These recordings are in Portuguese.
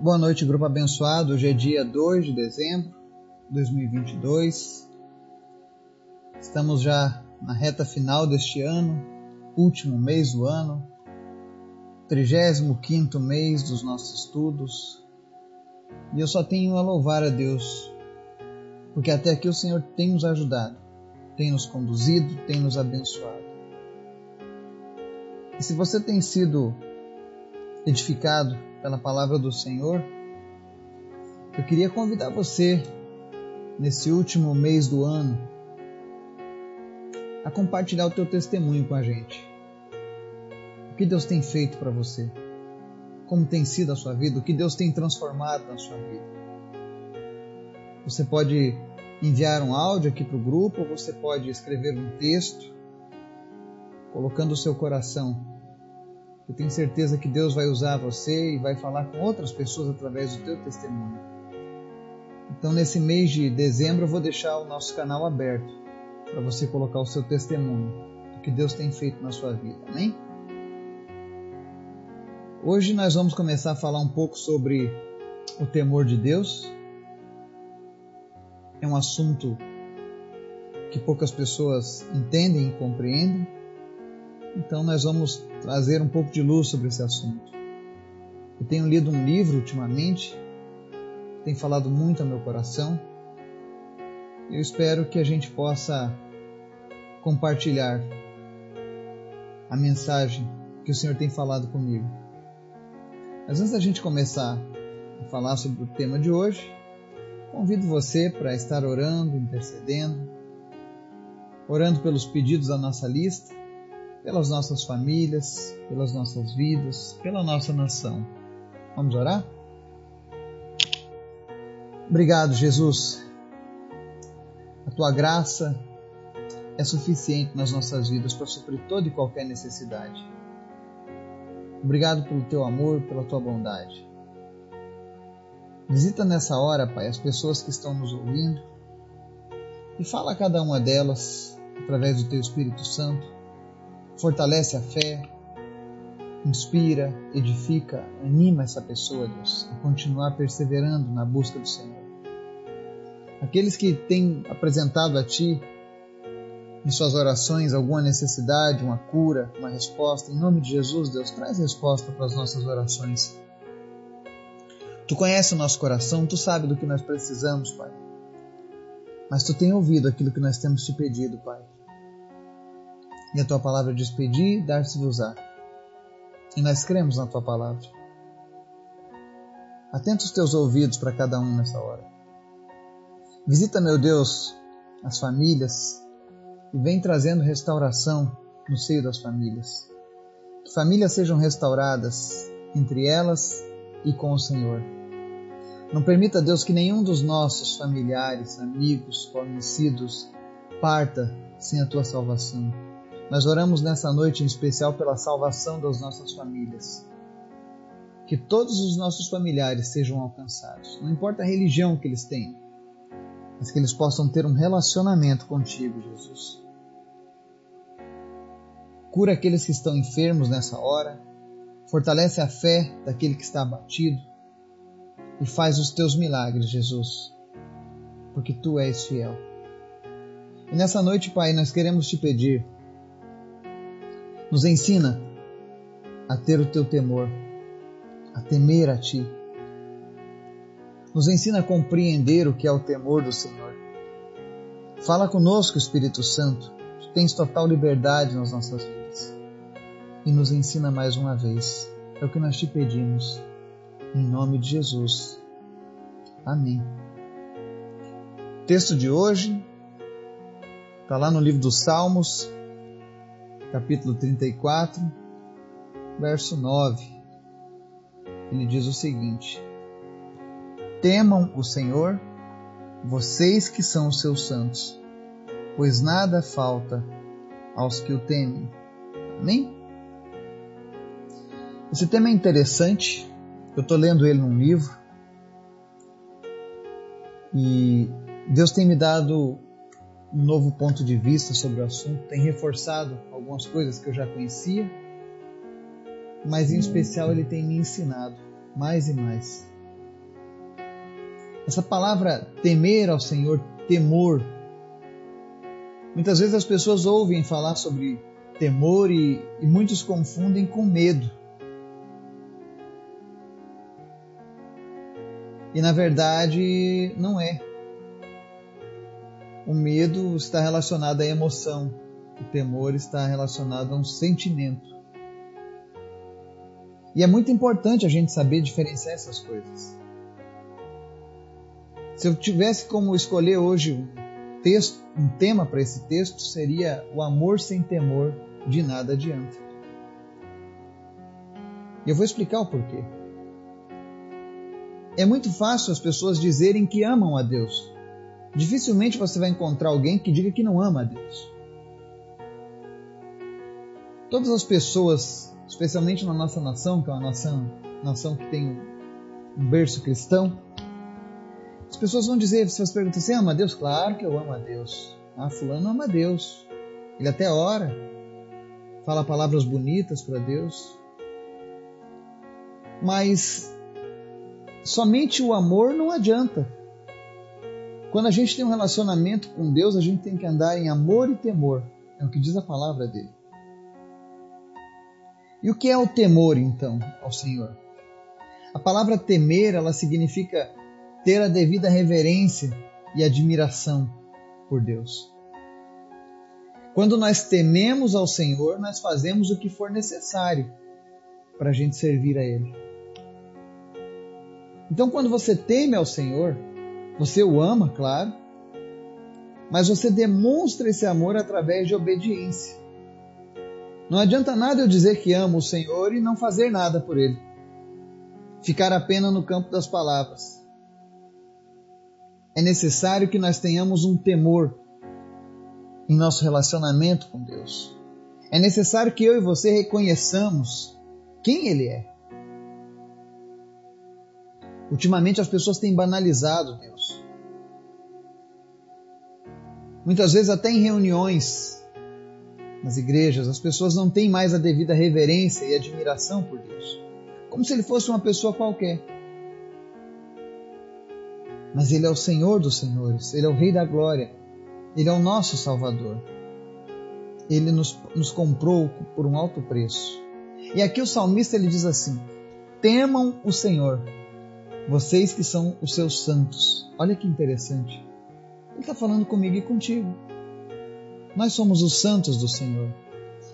Boa noite, grupo abençoado. Hoje é dia 2 de dezembro de 2022. Estamos já na reta final deste ano, último mês do ano, 35 mês dos nossos estudos. E eu só tenho a louvar a Deus, porque até aqui o Senhor tem nos ajudado, tem nos conduzido, tem nos abençoado. E se você tem sido edificado pela palavra do Senhor, eu queria convidar você, nesse último mês do ano, a compartilhar o teu testemunho com a gente. O que Deus tem feito para você? Como tem sido a sua vida? O que Deus tem transformado na sua vida? Você pode enviar um áudio aqui para o grupo, ou você pode escrever um texto, colocando o seu coração eu tenho certeza que Deus vai usar você e vai falar com outras pessoas através do teu testemunho. Então, nesse mês de dezembro, eu vou deixar o nosso canal aberto para você colocar o seu testemunho do que Deus tem feito na sua vida. Amém? Hoje nós vamos começar a falar um pouco sobre o temor de Deus. É um assunto que poucas pessoas entendem e compreendem. Então nós vamos trazer um pouco de luz sobre esse assunto. Eu tenho lido um livro ultimamente, que tem falado muito ao meu coração. Eu espero que a gente possa compartilhar a mensagem que o Senhor tem falado comigo. Mas antes da gente começar a falar sobre o tema de hoje, convido você para estar orando, intercedendo, orando pelos pedidos da nossa lista pelas nossas famílias, pelas nossas vidas, pela nossa nação. Vamos orar? Obrigado, Jesus. A tua graça é suficiente nas nossas vidas para suprir toda e qualquer necessidade. Obrigado pelo teu amor, pela tua bondade. Visita nessa hora, Pai, as pessoas que estão nos ouvindo e fala a cada uma delas através do teu Espírito Santo fortalece a fé, inspira, edifica, anima essa pessoa, Deus, a continuar perseverando na busca do Senhor. Aqueles que têm apresentado a Ti em suas orações alguma necessidade, uma cura, uma resposta, em nome de Jesus, Deus, traz resposta para as nossas orações. Tu conhece o nosso coração, tu sabe do que nós precisamos, Pai. Mas tu tem ouvido aquilo que nós temos te pedido, Pai. E a tua palavra diz: pedir, dar-se-vos-á. E nós cremos na tua palavra. Atenta os teus ouvidos para cada um nessa hora. Visita, meu Deus, as famílias e vem trazendo restauração no seio das famílias. Que famílias sejam restauradas entre elas e com o Senhor. Não permita, Deus, que nenhum dos nossos familiares, amigos, conhecidos parta sem a tua salvação. Nós oramos nessa noite em especial pela salvação das nossas famílias. Que todos os nossos familiares sejam alcançados, não importa a religião que eles tenham, mas que eles possam ter um relacionamento contigo, Jesus. Cura aqueles que estão enfermos nessa hora, fortalece a fé daquele que está abatido e faz os teus milagres, Jesus, porque tu és fiel. E nessa noite, Pai, nós queremos te pedir nos ensina a ter o teu temor, a temer a ti. Nos ensina a compreender o que é o temor do Senhor. Fala conosco, Espírito Santo. Tu tens total liberdade nas nossas vidas. E nos ensina mais uma vez. É o que nós te pedimos. Em nome de Jesus. Amém. O texto de hoje está lá no livro dos Salmos, capítulo 34, verso 9. Ele diz o seguinte: Temam o Senhor, vocês que são os seus santos, pois nada falta aos que o temem. Amém? Esse tema é interessante. Eu estou lendo ele num livro e Deus tem me dado um novo ponto de vista sobre o assunto, tem reforçado algumas coisas que eu já conhecia, mas em especial ele tem me ensinado mais e mais Essa palavra temer ao Senhor, temor. Muitas vezes as pessoas ouvem falar sobre temor e, e muitos confundem com medo. E na verdade não é. O medo está relacionado à emoção, o temor está relacionado a um sentimento. E é muito importante a gente saber diferenciar essas coisas. Se eu tivesse como escolher hoje um texto, um tema para esse texto, seria o amor sem temor de nada adianta. E eu vou explicar o porquê. É muito fácil as pessoas dizerem que amam a Deus. Dificilmente você vai encontrar alguém que diga que não ama a Deus. Todas as pessoas, especialmente na nossa nação, que é uma nação, nação que tem um berço cristão, as pessoas vão dizer, se você perguntam, você ama a Deus? Claro que eu amo a Deus. Ah, fulano ama a Deus. Ele até ora, fala palavras bonitas para Deus. Mas somente o amor não adianta. Quando a gente tem um relacionamento com Deus, a gente tem que andar em amor e temor. É o que diz a palavra dele. E o que é o temor, então, ao Senhor? A palavra temer, ela significa ter a devida reverência e admiração por Deus. Quando nós tememos ao Senhor, nós fazemos o que for necessário para a gente servir a Ele. Então, quando você teme ao Senhor, você o ama, claro, mas você demonstra esse amor através de obediência. Não adianta nada eu dizer que amo o Senhor e não fazer nada por Ele. Ficar apenas no campo das palavras é necessário que nós tenhamos um temor em nosso relacionamento com Deus. É necessário que eu e você reconheçamos quem Ele é. Ultimamente as pessoas têm banalizado Deus. Muitas vezes, até em reuniões nas igrejas, as pessoas não têm mais a devida reverência e admiração por Deus, como se Ele fosse uma pessoa qualquer mas Ele é o Senhor dos Senhores, Ele é o Rei da Glória, Ele é o nosso Salvador. Ele nos, nos comprou por um alto preço. E aqui o salmista ele diz assim: Temam o Senhor, vocês que são os seus santos. Olha que interessante. Ele está falando comigo e contigo. Nós somos os santos do Senhor.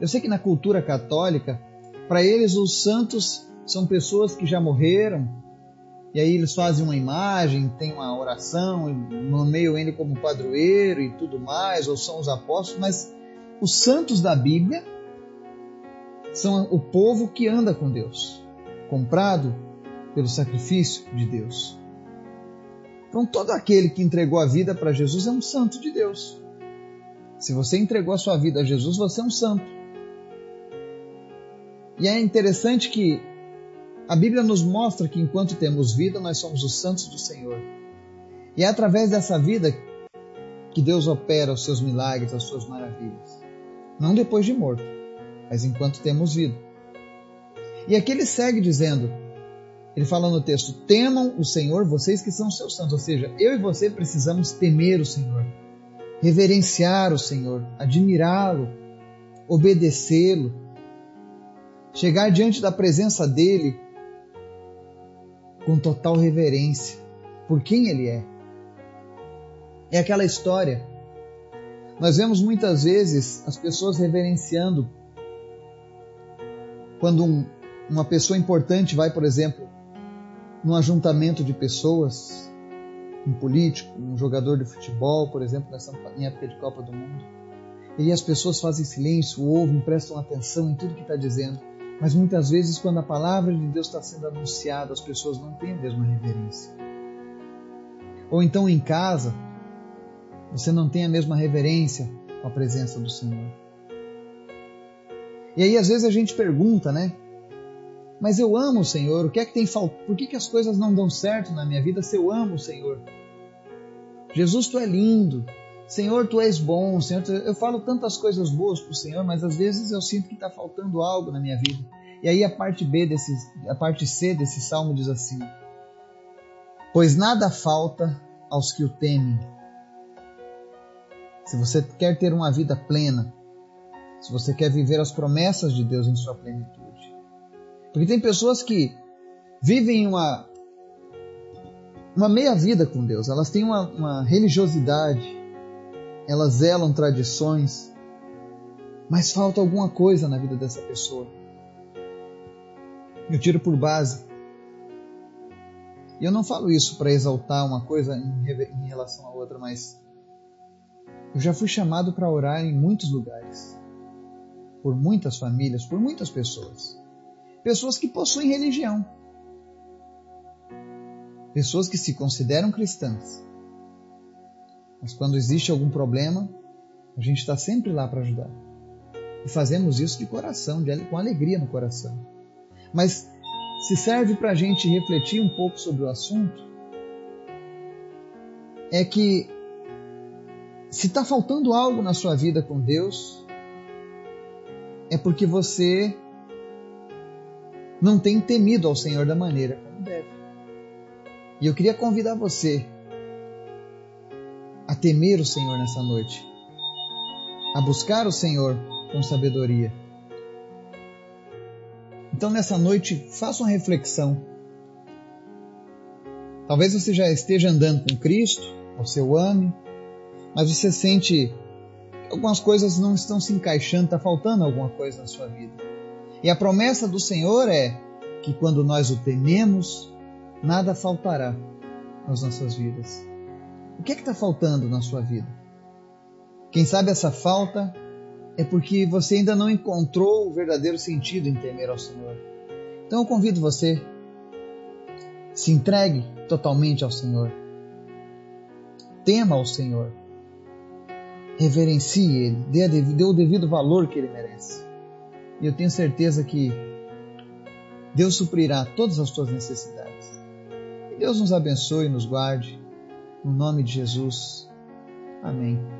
Eu sei que na cultura católica, para eles os santos são pessoas que já morreram, e aí eles fazem uma imagem, tem uma oração, nomeiam ele como padroeiro e tudo mais, ou são os apóstolos, mas os santos da Bíblia são o povo que anda com Deus, comprado pelo sacrifício de Deus. Então todo aquele que entregou a vida para Jesus é um santo de Deus. Se você entregou a sua vida a Jesus, você é um santo. E é interessante que a Bíblia nos mostra que enquanto temos vida, nós somos os santos do Senhor. E é através dessa vida que Deus opera os seus milagres, as suas maravilhas. Não depois de morto, mas enquanto temos vida. E aqui ele segue dizendo, ele fala no texto: temam o Senhor, vocês que são seus santos. Ou seja, eu e você precisamos temer o Senhor, reverenciar o Senhor, admirá-lo, obedecê-lo, chegar diante da presença dele com total reverência por quem Ele é. É aquela história. Nós vemos muitas vezes as pessoas reverenciando quando um, uma pessoa importante vai, por exemplo, num ajuntamento de pessoas, um político, um jogador de futebol, por exemplo, nessa em época de Copa do Mundo. E as pessoas fazem silêncio, ouvem, prestam atenção em tudo que está dizendo. Mas muitas vezes, quando a palavra de Deus está sendo anunciada, as pessoas não têm a mesma reverência. Ou então em casa, você não tem a mesma reverência com a presença do Senhor. E aí às vezes a gente pergunta, né? Mas eu amo o Senhor, o que é que tem faltado? Por que, que as coisas não dão certo na minha vida se eu amo o Senhor? Jesus, tu é lindo. Senhor, tu és bom. Senhor, tu... eu falo tantas coisas boas para o Senhor, mas às vezes eu sinto que está faltando algo na minha vida. E aí a parte B desse, a parte C desse salmo diz assim: pois nada falta aos que o temem. Se você quer ter uma vida plena, se você quer viver as promessas de Deus em sua plenitude. Porque tem pessoas que vivem uma, uma meia vida com Deus, elas têm uma, uma religiosidade, elas zelam tradições, mas falta alguma coisa na vida dessa pessoa. Eu tiro por base. E eu não falo isso para exaltar uma coisa em relação a outra, mas eu já fui chamado para orar em muitos lugares, por muitas famílias, por muitas pessoas. Pessoas que possuem religião. Pessoas que se consideram cristãs. Mas quando existe algum problema, a gente está sempre lá para ajudar. E fazemos isso de coração, de, com alegria no coração. Mas se serve para a gente refletir um pouco sobre o assunto, é que se está faltando algo na sua vida com Deus, é porque você não tem temido ao Senhor da maneira como deve. E eu queria convidar você a temer o Senhor nessa noite, a buscar o Senhor com sabedoria. Então, nessa noite, faça uma reflexão. Talvez você já esteja andando com Cristo, ou seu ame, mas você sente que algumas coisas não estão se encaixando, está faltando alguma coisa na sua vida. E a promessa do Senhor é que quando nós o tememos, nada faltará nas nossas vidas. O que é que está faltando na sua vida? Quem sabe essa falta é porque você ainda não encontrou o verdadeiro sentido em temer ao Senhor. Então eu convido você, se entregue totalmente ao Senhor. Tema ao Senhor reverencie Ele, dê, dê o devido valor que Ele merece. E eu tenho certeza que Deus suprirá todas as tuas necessidades. Que Deus nos abençoe e nos guarde. No nome de Jesus. Amém.